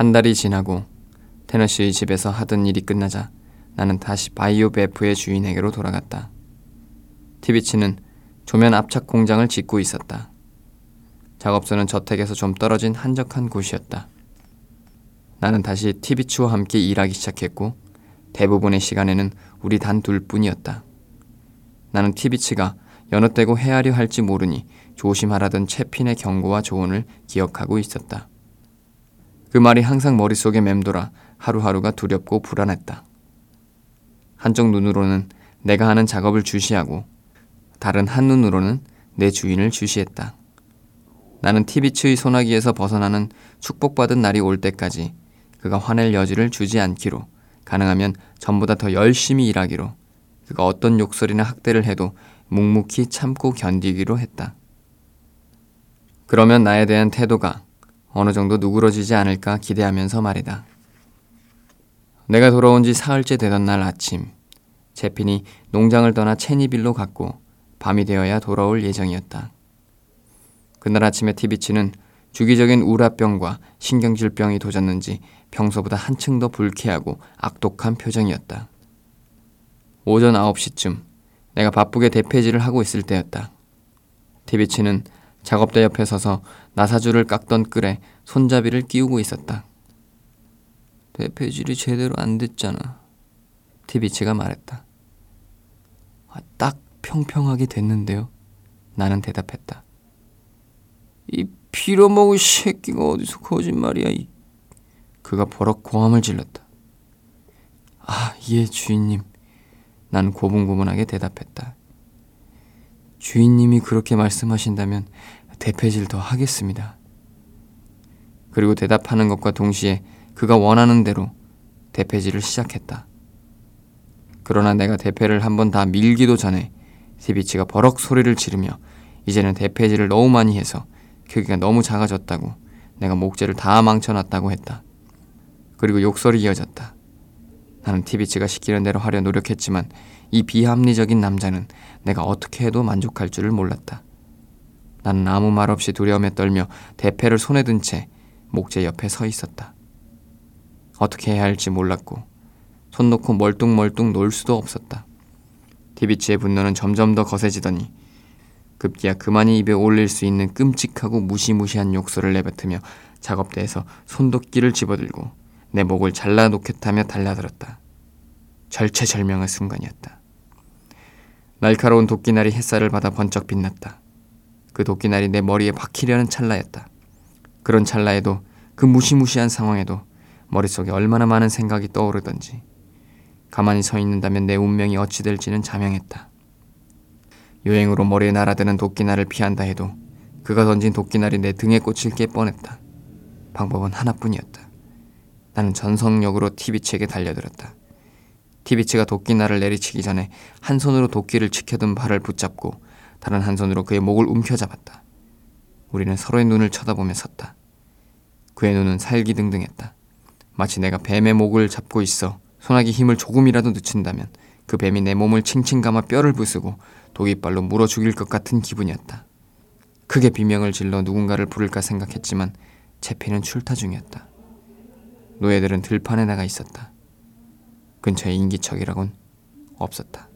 한 달이 지나고 테너시의 집에서 하던 일이 끝나자 나는 다시 바이오 베프의 주인에게로 돌아갔다. 티비치는 조면 압착 공장을 짓고 있었다. 작업소는 저택에서 좀 떨어진 한적한 곳이었다. 나는 다시 티비치와 함께 일하기 시작했고 대부분의 시간에는 우리 단 둘뿐이었다. 나는 티비치가 여느 때고 헤아려 할지 모르니 조심하라던 채핀의 경고와 조언을 기억하고 있었다. 그 말이 항상 머릿속에 맴돌아 하루하루가 두렵고 불안했다. 한쪽 눈으로는 내가 하는 작업을 주시하고 다른 한 눈으로는 내 주인을 주시했다. 나는 티비츠의 소나기에서 벗어나는 축복받은 날이 올 때까지 그가 화낼 여지를 주지 않기로 가능하면 전보다 더 열심히 일하기로 그가 어떤 욕설이나 학대를 해도 묵묵히 참고 견디기로 했다. 그러면 나에 대한 태도가 어느 정도 누그러지지 않을까 기대하면서 말이다. 내가 돌아온 지 사흘째 되던 날 아침, 제핀이 농장을 떠나 체니빌로 갔고 밤이 되어야 돌아올 예정이었다. 그날 아침에 티비치는 주기적인 우라병과 신경질병이 도졌는지 평소보다 한층 더 불쾌하고 악독한 표정이었다. 오전 9시쯤 내가 바쁘게 대패질을 하고 있을 때였다. 티비치는 작업대 옆에 서서 나사줄을 깎던 끌에 손잡이를 끼우고 있었다. 대패질이 제대로 안 됐잖아. 티비치가 말했다. 아, 딱 평평하게 됐는데요. 나는 대답했다. 이 빌어먹을 새끼가 어디서 거짓말이야. 이. 그가 버럭 고함을 질렀다. 아, 예, 주인님. 난 고분고분하게 대답했다. 주인님이 그렇게 말씀하신다면 대패질 더 하겠습니다. 그리고 대답하는 것과 동시에 그가 원하는 대로 대패질을 시작했다. 그러나 내가 대패를 한 번 다 밀기도 전에 티비치가 버럭 소리를 지르며 이제는 대패질을 너무 많이 해서 크기가 너무 작아졌다고 내가 목재를 다 망쳐놨다고 했다. 그리고 욕설이 이어졌다. 나는 티비치가 시키는 대로 하려 노력했지만 이 비합리적인 남자는 내가 어떻게 해도 만족할 줄을 몰랐다. 나는 아무 말 없이 두려움에 떨며 대패를 손에 든 채 목재 옆에 서 있었다. 어떻게 해야 할지 몰랐고 손 놓고 멀뚱멀뚱 놀 수도 없었다. 티비치의 분노는 점점 더 거세지더니 급기야 그만이 입에 올릴 수 있는 끔찍하고 무시무시한 욕설을 내뱉으며 작업대에서 손도끼를 집어들고 내 목을 잘라 놓겠다며 달라들었다. 절체절명의 순간이었다. 날카로운 도끼날이 햇살을 받아 번쩍 빛났다. 그 도끼날이 내 머리에 박히려는 찰나였다. 그런 찰나에도 그 무시무시한 상황에도 머릿속에 얼마나 많은 생각이 떠오르던지 가만히 서 있는다면 내 운명이 어찌 될지는 자명했다. 유행으로 머리에 날아드는 도끼날을 피한다 해도 그가 던진 도끼날이 내 등에 꽂힐 게 뻔했다. 방법은 하나뿐이었다. 나는 전성력으로 티비치에게 달려들었다. 티비치가 도끼날을 내리치기 전에 한 손으로 도끼를 지켜둔 발을 붙잡고 다른 한 손으로 그의 목을 움켜잡았다. 우리는 서로의 눈을 쳐다보며 섰다. 그의 눈은 살기등등했다. 마치 내가 뱀의 목을 잡고 있어 소나기 힘을 조금이라도 늦춘다면 그 뱀이 내 몸을 칭칭 감아 뼈를 부수고 독이빨로 물어 죽일 것 같은 기분이었다. 크게 비명을 질러 누군가를 부를까 생각했지만 채피는 출타 중이었다. 노예들은 들판에 나가 있었다. 근처에 인기척이라곤 없었다.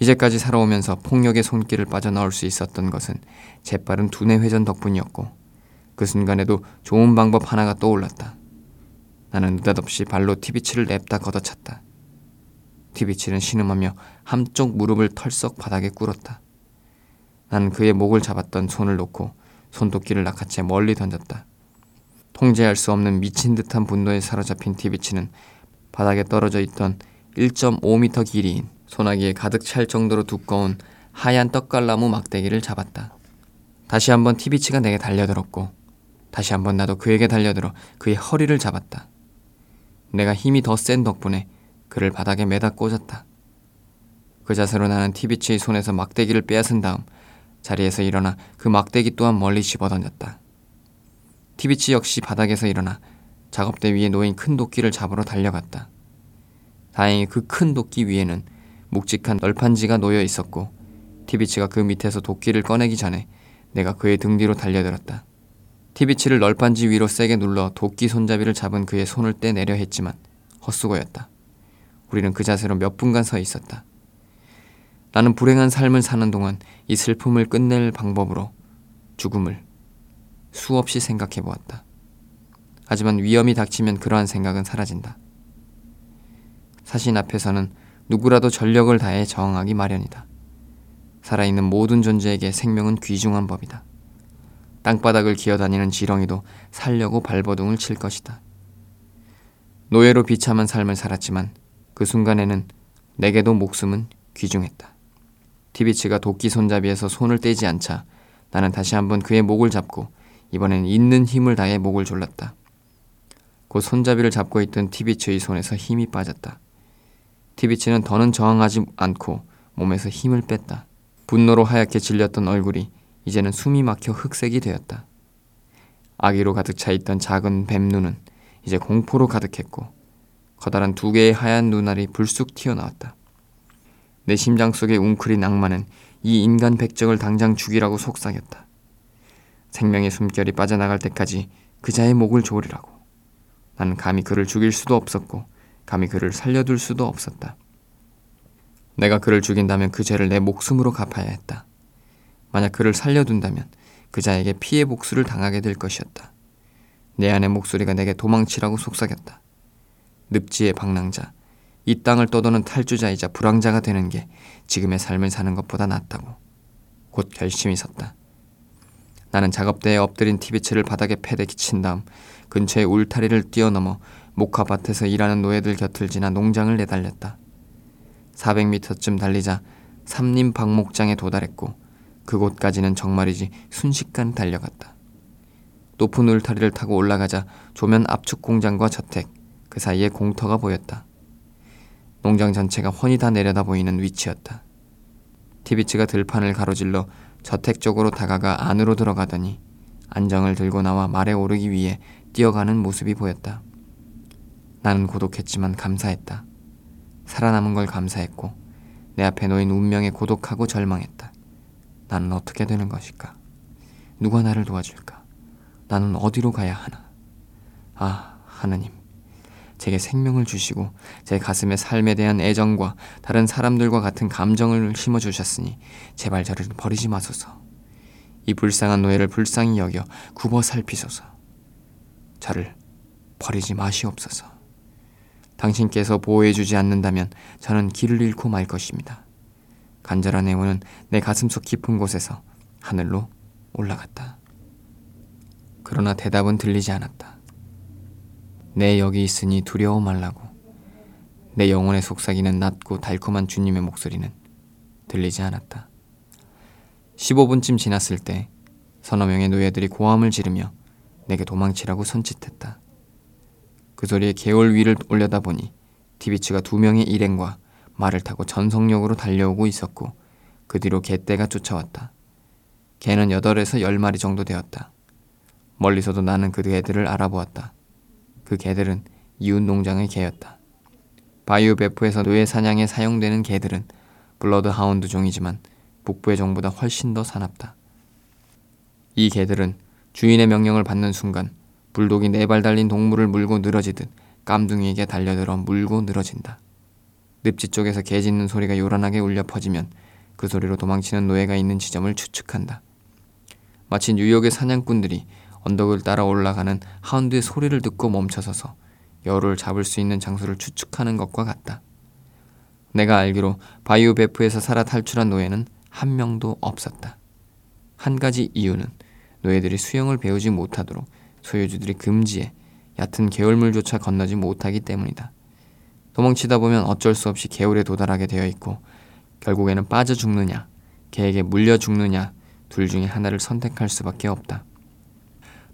이제까지 살아오면서 폭력의 손길을 빠져나올 수 있었던 것은 재빠른 두뇌 회전 덕분이었고 그 순간에도 좋은 방법 하나가 떠올랐다. 나는 느닷없이 발로 티비치를 냅다 걷어찼다. 티비치는 신음하며 한쪽 무릎을 털썩 바닥에 꿇었다. 나는 그의 목을 잡았던 손을 놓고 손도끼를 낚아채 멀리 던졌다. 통제할 수 없는 미친 듯한 분노에 사로잡힌 티비치는 바닥에 떨어져 있던 1.5m 길이인 소나기에 가득 찰 정도로 두꺼운 하얀 떡갈나무 막대기를 잡았다. 다시 한번 티비치가 내게 달려들었고 다시 한번 나도 그에게 달려들어 그의 허리를 잡았다. 내가 힘이 더 센 덕분에 그를 바닥에 매다 꽂았다. 그 자세로 나는 티비치의 손에서 막대기를 빼앗은 다음 자리에서 일어나 그 막대기 또한 멀리 집어던졌다. 티비치 역시 바닥에서 일어나 작업대 위에 놓인 큰 도끼를 잡으러 달려갔다. 다행히 그 큰 도끼 위에는 묵직한 널판지가 놓여 있었고 티비치가 그 밑에서 도끼를 꺼내기 전에 내가 그의 등 뒤로 달려들었다. 티비치를 널빤지 위로 세게 눌러 도끼 손잡이를 잡은 그의 손을 떼내려 했지만 헛수고였다. 우리는 그 자세로 몇 분간 서 있었다. 나는 불행한 삶을 사는 동안 이 슬픔을 끝낼 방법으로 죽음을 수없이 생각해 보았다. 하지만 위험이 닥치면 그러한 생각은 사라진다. 사신 앞에서는 누구라도 전력을 다해 저항하기 마련이다. 살아있는 모든 존재에게 생명은 귀중한 법이다. 땅바닥을 기어다니는 지렁이도 살려고 발버둥을 칠 것이다. 노예로 비참한 삶을 살았지만 그 순간에는 내게도 목숨은 귀중했다. 티비치가 도끼 손잡이에서 손을 떼지 않자 나는 다시 한번 그의 목을 잡고 이번엔 있는 힘을 다해 목을 졸랐다. 곧 손잡이를 잡고 있던 티비치의 손에서 힘이 빠졌다. 티비치는 더는 저항하지 않고 몸에서 힘을 뺐다. 분노로 하얗게 질렸던 얼굴이 이제는 숨이 막혀 흑색이 되었다. 아기로 가득 차 있던 작은 뱀 눈은 이제 공포로 가득했고 커다란 두 개의 하얀 눈알이 불쑥 튀어나왔다. 내 심장 속의 웅크린 악마는 이 인간 백정을 당장 죽이라고 속삭였다. 생명의 숨결이 빠져나갈 때까지 그자의 목을 조으리라고. 나는 감히 그를 죽일 수도 없었고 감히 그를 살려둘 수도 없었다. 내가 그를 죽인다면 그 죄를 내 목숨으로 갚아야 했다. 만약 그를 살려둔다면 그자에게 피해 복수를 당하게 될 것이었다. 내 안의 목소리가 내게 도망치라고 속삭였다. 늪지의 방랑자, 이 땅을 떠도는 탈주자이자 불황자가 되는 게 지금의 삶을 사는 것보다 낫다고 곧 결심이 섰다. 나는 작업대에 엎드린 티비치를 바닥에 패대 기 친 다음 근처의 울타리를 뛰어넘어 목화밭에서 일하는 노예들 곁을 지나 농장을 내달렸다. 400m쯤 달리자 삼림 방목장에 도달했고 그곳까지는 정말이지 순식간 달려갔다. 높은 울타리를 타고 올라가자 조면 압축 공장과 저택, 그 사이에 공터가 보였다. 농장 전체가 훤히 다 내려다 보이는 위치였다. 티비치가 들판을 가로질러 저택 쪽으로 다가가 안으로 들어가더니 안정을 들고 나와 말에 오르기 위해 뛰어가는 모습이 보였다. 나는 고독했지만 감사했다. 살아남은 걸 감사했고 내 앞에 놓인 운명에 고독하고 절망했다. 나는 어떻게 되는 것일까? 누가 나를 도와줄까? 나는 어디로 가야 하나? 아, 하느님. 제게 생명을 주시고 제 가슴에 삶에 대한 애정과 다른 사람들과 같은 감정을 심어 주셨으니 제발 저를 버리지 마소서. 이 불쌍한 노예를 불쌍히 여겨 굽어 살피소서. 저를 버리지 마시옵소서. 당신께서 보호해 주지 않는다면 저는 길을 잃고 말 것입니다. 간절한 애원은 내 가슴속 깊은 곳에서 하늘로 올라갔다. 그러나 대답은 들리지 않았다. 내 여기 있으니 두려워 말라고. 내 영혼의 속삭이는 낮고 달콤한 주님의 목소리는 들리지 않았다. 15분쯤 지났을 때 서너 명의 노예들이 고함을 지르며 내게 도망치라고 손짓했다. 그 소리에 개월 위를 올려다 보니 티비치가 두 명의 일행과 말을 타고 전속력으로 달려오고 있었고 그 뒤로 개떼가 쫓아왔다. 개는 8에서 10마리 정도 되었다. 멀리서도 나는 그 개들을 알아보았다. 그 개들은 이웃 농장의 개였다. 바이유 뵈프에서 노예 사냥에 사용되는 개들은 bloodhound 종이지만 북부의 종보다 훨씬 더 사납다. 이 개들은 주인의 명령을 받는 순간 불독이 네 발 달린 동물을 물고 늘어지듯 깜둥이에게 달려들어 물고 늘어진다. 늪지 쪽에서 개 짖는 소리가 요란하게 울려 퍼지면 그 소리로 도망치는 노예가 있는 지점을 추측한다. 마치 뉴욕의 사냥꾼들이 언덕을 따라 올라가는 하운드의 소리를 듣고 멈춰서서 여우를 잡을 수 있는 장소를 추측하는 것과 같다. 내가 알기로 바이오 베프에서 살아 탈출한 노예는 한 명도 없었다. 한 가지 이유는 노예들이 수영을 배우지 못하도록 소유주들이 금지해 얕은 개울물조차 건너지 못하기 때문이다. 도망치다 보면 어쩔 수 없이 개울에 도달하게 되어 있고 결국에는 빠져 죽느냐, 개에게 물려 죽느냐 둘 중에 하나를 선택할 수밖에 없다.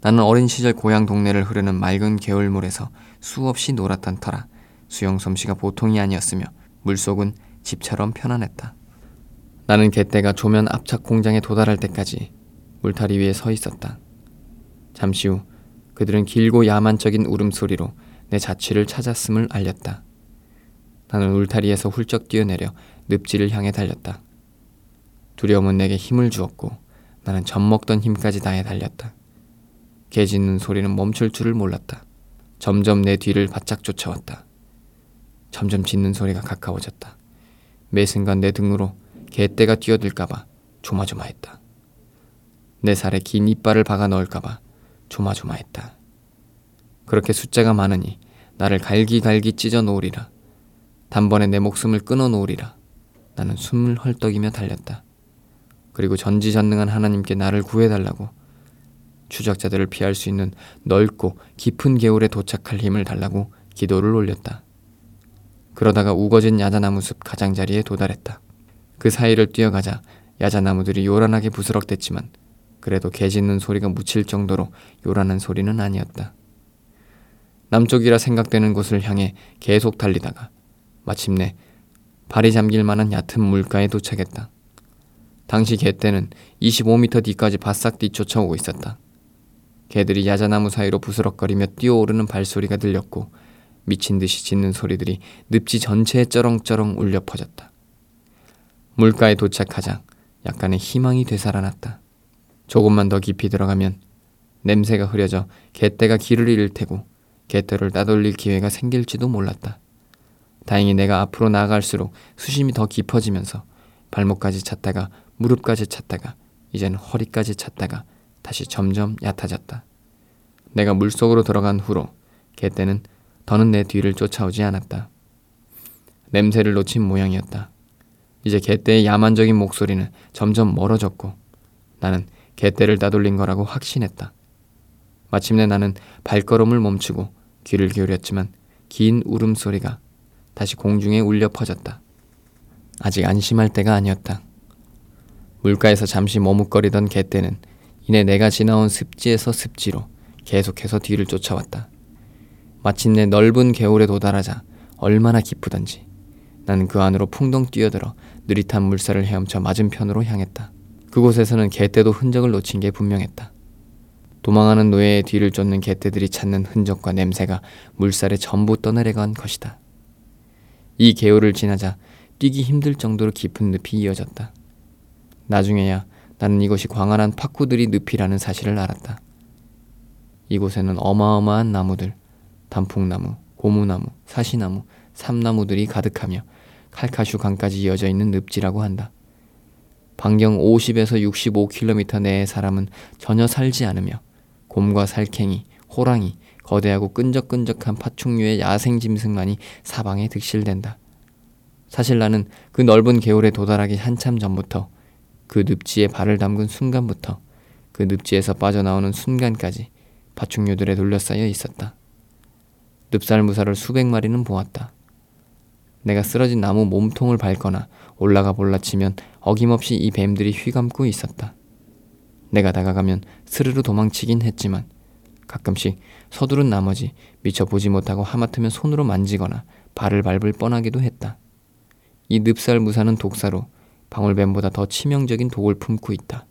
나는 어린 시절 고향 동네를 흐르는 맑은 개울물에서 수없이 놀았던 터라 수영 솜씨가 보통이 아니었으며 물속은 집처럼 편안했다. 나는 개떼가 조면 압착 공장에 도달할 때까지 물타리 위에 서 있었다. 잠시 후 그들은 길고 야만적인 울음소리로 내 자취를 찾았음을 알렸다. 나는 울타리에서 훌쩍 뛰어내려 늪지를 향해 달렸다. 두려움은 내게 힘을 주었고 나는 젖먹던 힘까지 다해 달렸다. 개 짖는 소리는 멈출 줄을 몰랐다. 점점 내 뒤를 바짝 쫓아왔다. 점점 짖는 소리가 가까워졌다. 매 순간 내 등으로 개떼가 뛰어들까봐 조마조마했다. 내 살에 긴 이빨을 박아 넣을까봐 조마조마했다. 그렇게 숫자가 많으니 나를 갈기갈기 찢어 놓으리라. 단번에 내 목숨을 끊어 놓으리라. 나는 숨을 헐떡이며 달렸다. 그리고 전지전능한 하나님께 나를 구해달라고 추적자들을 피할 수 있는 넓고 깊은 개울에 도착할 힘을 달라고 기도를 올렸다. 그러다가 우거진 야자나무 숲 가장자리에 도달했다. 그 사이를 뛰어가자 야자나무들이 요란하게 부스럭댔지만 그래도 개 짖는 소리가 묻힐 정도로 요란한 소리는 아니었다. 남쪽이라 생각되는 곳을 향해 계속 달리다가 마침내 발이 잠길 만한 얕은 물가에 도착했다. 당시 개떼는 25m 뒤까지 바싹 뒤쫓아오고 있었다. 개들이 야자나무 사이로 부스럭거리며 뛰어오르는 발소리가 들렸고 미친 듯이 짖는 소리들이 늪지 전체에 쩌렁쩌렁 울려 퍼졌다. 물가에 도착하자 약간의 희망이 되살아났다. 조금만 더 깊이 들어가면 냄새가 흐려져 개떼가 길을 잃을 테고 개떼를 따돌릴 기회가 생길지도 몰랐다. 다행히 내가 앞으로 나아갈수록 수심이 더 깊어지면서 발목까지 찼다가 무릎까지 찼다가 이제는 허리까지 찼다가 다시 점점 얕아졌다. 내가 물속으로 들어간 후로 개떼는 더는 내 뒤를 쫓아오지 않았다. 냄새를 놓친 모양이었다. 이제 개떼의 야만적인 목소리는 점점 멀어졌고 나는 개떼를 따돌린 거라고 확신했다. 마침내 나는 발걸음을 멈추고 귀를 기울였지만 긴 울음소리가 다시 공중에 울려 퍼졌다. 아직 안심할 때가 아니었다. 물가에서 잠시 머뭇거리던 개떼는 이내 내가 지나온 습지에서 습지로 계속해서 뒤를 쫓아왔다. 마침내 넓은 개울에 도달하자 얼마나 기쁘던지 나는 그 안으로 풍덩 뛰어들어 느릿한 물살을 헤엄쳐 맞은편으로 향했다. 그곳에서는 개떼도 흔적을 놓친 게 분명했다. 도망하는 노예의 뒤를 쫓는 개떼들이 찾는 흔적과 냄새가 물살에 전부 떠내려간 것이다. 이 개울을 지나자 뛰기 힘들 정도로 깊은 늪이 이어졌다. 나중에야 나는 이곳이 광활한 파쿠들이 늪이라는 사실을 알았다. 이곳에는 어마어마한 나무들, 단풍나무, 고무나무, 사시나무, 삼나무들이 가득하며 칼카슈 강까지 이어져 있는 늪지라고 한다. 반경 50에서 65km 내의 사람은 전혀 살지 않으며 곰과 살쾡이, 호랑이, 거대하고 끈적끈적한 파충류의 야생 짐승만이 사방에 득실된다. 사실 나는 그 넓은 개울에 도달하기 한참 전부터 그 늪지에 발을 담근 순간부터 그 늪지에서 빠져나오는 순간까지 파충류들에 둘러싸여 있었다. 늪살무사를 수백 마리는 보았다. 내가 쓰러진 나무 몸통을 밟거나 올라가 볼라치면 어김없이 이 뱀들이 휘감고 있었다. 내가 다가가면 스르르 도망치긴 했지만 가끔씩 서두른 나머지 미처 보지 못하고 하마터면 손으로 만지거나 발을 밟을 뻔하기도 했다. 이 늪살 무사는 독사로 방울뱀보다 더 치명적인 독을 품고 있다.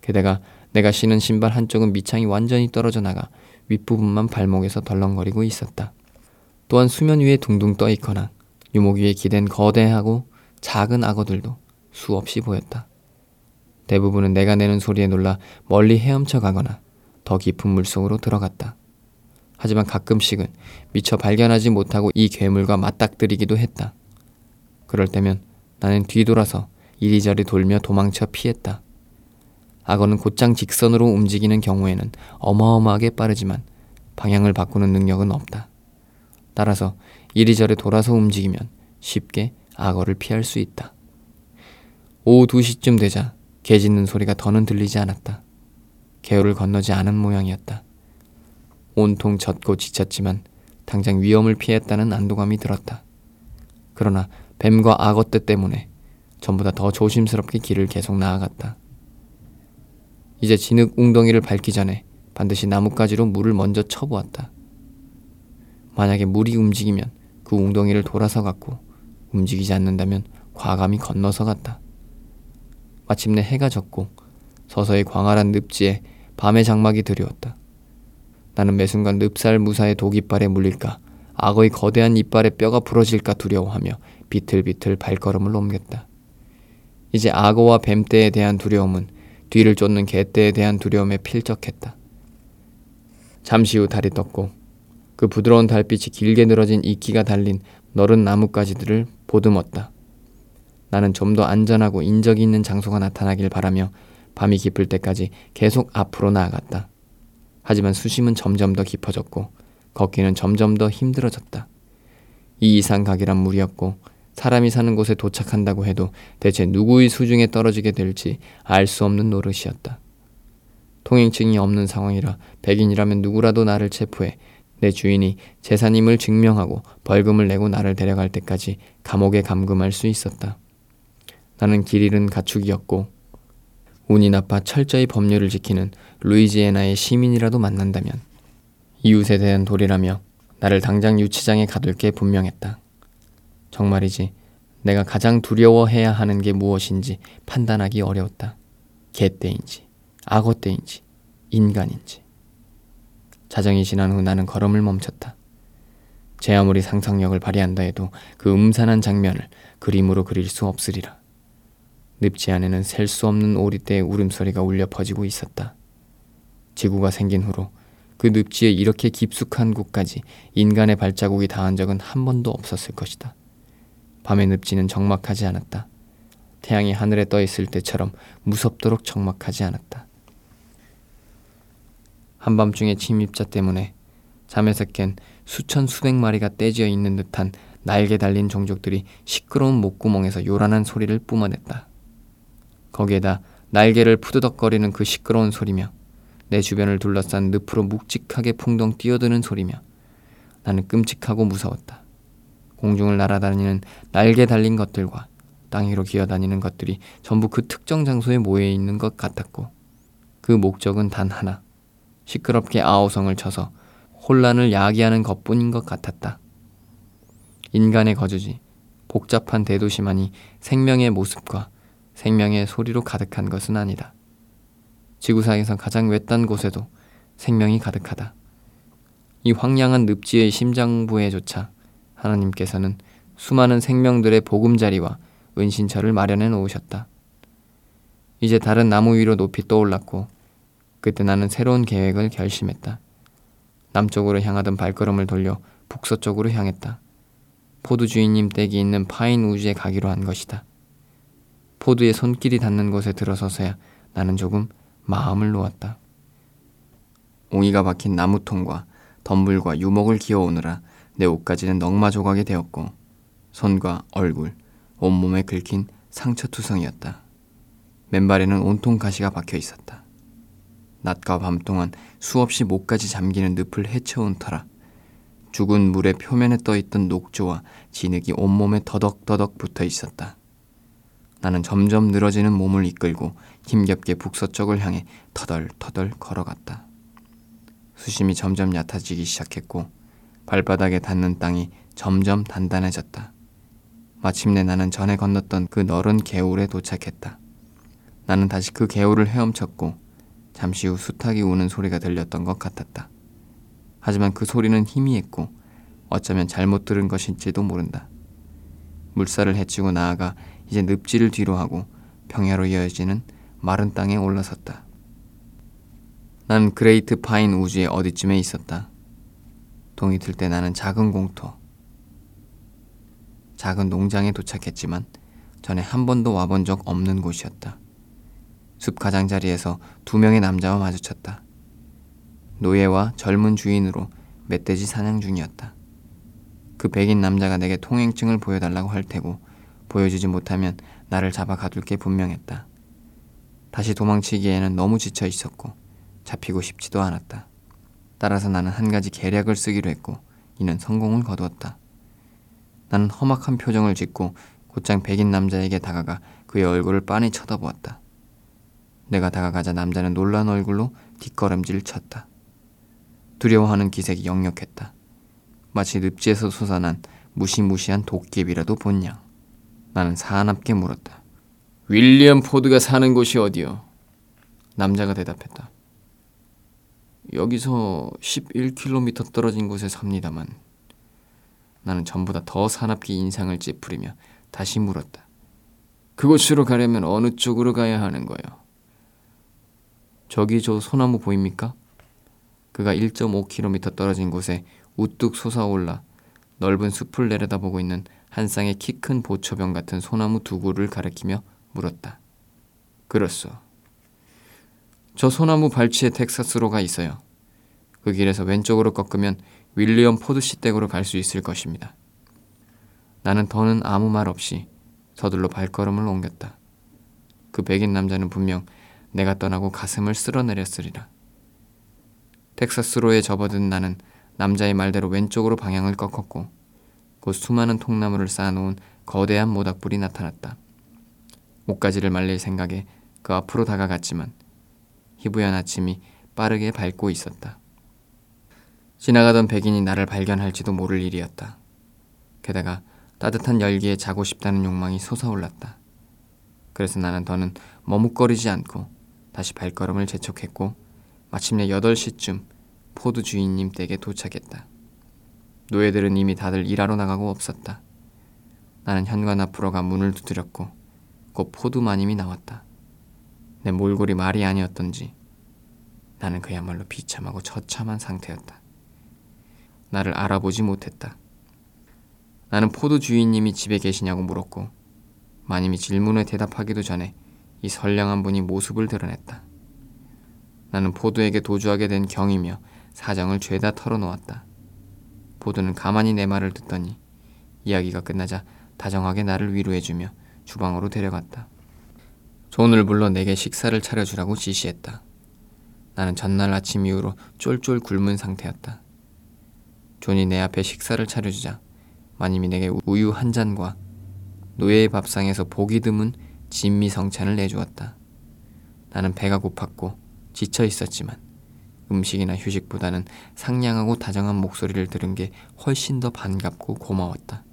게다가 내가 신은 신발 한쪽은 밑창이 완전히 떨어져 나가 윗부분만 발목에서 덜렁거리고 있었다. 또한 수면 위에 둥둥 떠 있거나 유목 위에 기댄 거대하고 작은 악어들도 수없이 보였다. 대부분은 내가 내는 소리에 놀라 멀리 헤엄쳐 가거나 더 깊은 물속으로 들어갔다. 하지만 가끔씩은 미처 발견하지 못하고 이 괴물과 맞닥뜨리기도 했다. 그럴 때면 나는 뒤돌아서 이리저리 돌며 도망쳐 피했다. 악어는 곧장 직선으로 움직이는 경우에는 어마어마하게 빠르지만 방향을 바꾸는 능력은 없다. 따라서 이리저리 돌아서 움직이면 쉽게 악어를 피할 수 있다. 오후 2시쯤 되자 개 짖는 소리가 더는 들리지 않았다. 개울을 건너지 않은 모양이었다. 온통 젖고 지쳤지만 당장 위험을 피했다는 안도감이 들었다. 그러나 뱀과 악어 떼 때문에 전보다 더 조심스럽게 길을 계속 나아갔다. 이제 진흙 웅덩이를 밟기 전에 반드시 나뭇가지로 물을 먼저 쳐보았다. 만약에 물이 움직이면 그 웅덩이를 돌아서 갔고 움직이지 않는다면 과감히 건너서 갔다. 마침내 해가 졌고 서서히 광활한 늪지에 밤의 장막이 들여왔다. 나는 매순간 늪살 무사의 독이빨에 물릴까 악어의 거대한 이빨에 뼈가 부러질까 두려워하며 비틀비틀 발걸음을 옮겼다. 이제 악어와 뱀떼에 대한 두려움은 뒤를 쫓는 개떼에 대한 두려움에 필적했다. 잠시 후 달이 떴고 그 부드러운 달빛이 길게 늘어진 이끼가 달린 너른 나뭇가지들을 보듬었다. 나는 좀 더 안전하고 인적이 있는 장소가 나타나길 바라며 밤이 깊을 때까지 계속 앞으로 나아갔다. 하지만 수심은 점점 더 깊어졌고 걷기는 점점 더 힘들어졌다. 이 이상 가기란 무리였고 사람이 사는 곳에 도착한다고 해도 대체 누구의 수중에 떨어지게 될지 알 수 없는 노릇이었다. 통행증이 없는 상황이라 백인이라면 누구라도 나를 체포해 내 주인이 재산임을 증명하고 벌금을 내고 나를 데려갈 때까지 감옥에 감금할 수 있었다. 나는 길 잃은 가축이었고 운이 나빠 철저히 법률을 지키는 루이지애나의 시민이라도 만난다면 이웃에 대한 도리라며 나를 당장 유치장에 가둘 게 분명했다. 정말이지 내가 가장 두려워해야 하는 게 무엇인지 판단하기 어려웠다. 개떼인지 악어떼인지 인간인지 자정이 지난 후 나는 걸음을 멈췄다. 제 아무리 상상력을 발휘한다 해도 그 음산한 장면을 그림으로 그릴 수 없으리라. 늪지 안에는 셀 수 없는 오리떼의 울음소리가 울려 퍼지고 있었다. 지구가 생긴 후로 그 늪지에 이렇게 깊숙한 곳까지 인간의 발자국이 닿은 적은 한 번도 없었을 것이다. 밤의 늪지는 적막하지 않았다. 태양이 하늘에 떠 있을 때처럼 무섭도록 적막하지 않았다. 한밤중의 침입자 때문에 잠에서 깬 수천 수백 마리가 떼지어 있는 듯한 날개 달린 종족들이 시끄러운 목구멍에서 요란한 소리를 뿜어냈다. 거기에다 날개를 푸드덕거리는 그 시끄러운 소리며 내 주변을 둘러싼 늪으로 묵직하게 풍덩 뛰어드는 소리며 나는 끔찍하고 무서웠다. 공중을 날아다니는 날개 달린 것들과 땅 위로 기어다니는 것들이 전부 그 특정 장소에 모여 있는 것 같았고 그 목적은 단 하나 시끄럽게 아우성을 쳐서 혼란을 야기하는 것뿐인 것 같았다. 인간의 거주지 복잡한 대도시만이 생명의 모습과 생명의 소리로 가득한 것은 아니다. 지구상에서 가장 외딴 곳에도 생명이 가득하다. 이 황량한 늪지의 심장부에조차 하나님께서는 수많은 생명들의 보금자리와 은신처를 마련해 놓으셨다. 이제 다른 나무 위로 높이 떠올랐고 그때 나는 새로운 계획을 결심했다. 남쪽으로 향하던 발걸음을 돌려 북서쪽으로 향했다. 포드 주인님 댁이 있는 파인 우즈에 가기로 한 것이다. 포드의 손길이 닿는 곳에 들어서서야 나는 조금 마음을 놓았다. 옹이가 박힌 나무통과 덤불과 유목을 기어오느라 내 옷까지는 넝마 조각이 되었고 손과 얼굴, 온몸에 긁힌 상처투성이었다. 맨발에는 온통 가시가 박혀 있었다. 낮과 밤 동안 수없이 목까지 잠기는 늪을 헤쳐온 터라 죽은 물의 표면에 떠있던 녹조와 진흙이 온몸에 더덕더덕 붙어 있었다. 나는 점점 늘어지는 몸을 이끌고 힘겹게 북서쪽을 향해 터덜터덜 걸어갔다. 수심이 점점 얕아지기 시작했고 발바닥에 닿는 땅이 점점 단단해졌다. 마침내 나는 전에 건넜던 그 너른 개울에 도착했다. 나는 다시 그 개울을 헤엄쳤고 잠시 후 수탉이 우는 소리가 들렸던 것 같았다. 하지만 그 소리는 희미했고 어쩌면 잘못 들은 것일지도 모른다. 물살을 헤치고 나아가 이제 늪지를 뒤로 하고 평야로 이어지는 마른 땅에 올라섰다. 난 그레이트 파인 우즈의 어디쯤에 있었다. 동이 틀 때 나는 작은 공터, 작은 농장에 도착했지만 전에 한 번도 와본 적 없는 곳이었다. 숲 가장자리에서 두 명의 남자와 마주쳤다. 노예와 젊은 주인으로 멧돼지 사냥 중이었다. 그 백인 남자가 내게 통행증을 보여달라고 할 테고 보여주지 못하면 나를 잡아 가둘 게 분명했다. 다시 도망치기에는 너무 지쳐 있었고 잡히고 싶지도 않았다. 따라서 나는 한 가지 계략을 쓰기로 했고 이는 성공을 거두었다. 나는 험악한 표정을 짓고 곧장 백인 남자에게 다가가 그의 얼굴을 빤히 쳐다보았다. 내가 다가가자 남자는 놀란 얼굴로 뒷걸음질을 쳤다. 두려워하는 기색이 역력했다. 마치 늪지에서 솟아난 무시무시한 도깨비라도 본냥. 나는 사납게 물었다. 윌리엄 포드가 사는 곳이 어디요? 남자가 대답했다. 여기서 11km 떨어진 곳에 삽니다만 나는 전보다 더 사납게 인상을 찌푸리며 다시 물었다. 그곳으로 가려면 어느 쪽으로 가야 하는 거요? 저기 저 소나무 보입니까? 그가 1.5km 떨어진 곳에 우뚝 솟아올라 넓은 숲을 내려다보고 있는 한 쌍의 키 큰 보초병 같은 소나무 두 그루를 가리키며 물었다. 그렇소. 저 소나무 발치에 텍사스로가 있어요. 그 길에서 왼쪽으로 꺾으면 윌리엄 포드시 댁으로 갈 수 있을 것입니다. 나는 더는 아무 말 없이 서둘러 발걸음을 옮겼다. 그 백인 남자는 분명 내가 떠나고 가슴을 쓸어내렸으리라. 텍사스로에 접어든 나는 남자의 말대로 왼쪽으로 방향을 꺾었고 곧 수많은 통나무를 쌓아놓은 거대한 모닥불이 나타났다. 목가지를 말릴 생각에 그 앞으로 다가갔지만 희부연 아침이 빠르게 밝고 있었다. 지나가던 백인이 나를 발견할지도 모를 일이었다. 게다가 따뜻한 열기에 자고 싶다는 욕망이 솟아올랐다. 그래서 나는 더는 머뭇거리지 않고 다시 발걸음을 재촉했고 마침내 8시쯤 포드 주인님 댁에 도착했다. 노예들은 이미 다들 일하러 나가고 없었다. 나는 현관 앞으로 가 문을 두드렸고 곧 포드 마님이 나왔다. 내 몰골이 말이 아니었던지 나는 그야말로 비참하고 처참한 상태였다. 나를 알아보지 못했다. 나는 포드 주인님이 집에 계시냐고 물었고 마님이 질문에 대답하기도 전에 이 선량한 분이 모습을 드러냈다. 나는 포드에게 도주하게 된 경위며 사정을 죄다 털어놓았다. 포드는 가만히 내 말을 듣더니 이야기가 끝나자 다정하게 나를 위로해주며 주방으로 데려갔다. 존을 불러 내게 식사를 차려주라고 지시했다. 나는 전날 아침 이후로 쫄쫄 굶은 상태였다. 존이 내 앞에 식사를 차려주자 마님이 내게 우유 한 잔과 노예의 밥상에서 보기 드문 진미성찬을 내주었다. 나는 배가 고팠고 지쳐 있었지만 음식이나 휴식보다는 상냥하고 다정한 목소리를 들은 게 훨씬 더 반갑고 고마웠다.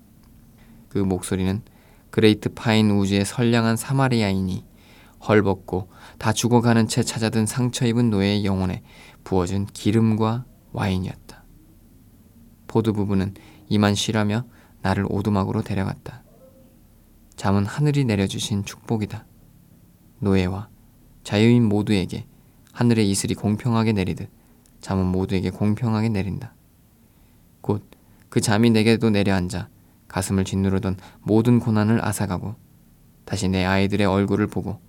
그 목소리는 그레이트 파인 우즈의 선량한 사마리아인이 헐벗고 다 죽어가는 채 찾아든 상처 입은 노예의 영혼에 부어준 기름과 와인이었다. 포드 부부는 이만 쉬라며 나를 오두막으로 데려갔다. 잠은 하늘이 내려주신 축복이다. 노예와 자유인 모두에게 하늘의 이슬이 공평하게 내리듯 잠은 모두에게 공평하게 내린다. 곧 그 잠이 내게도 내려앉아 가슴을 짓누르던 모든 고난을 앗아가고 다시 내 아이들의 얼굴을 보고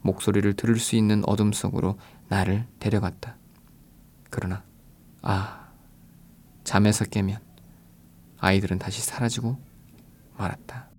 목소리를 들을 수 있는 어둠 속으로 나를 데려갔다. 그러나 아 잠에서 깨면 아이들은 다시 사라지고 말았다.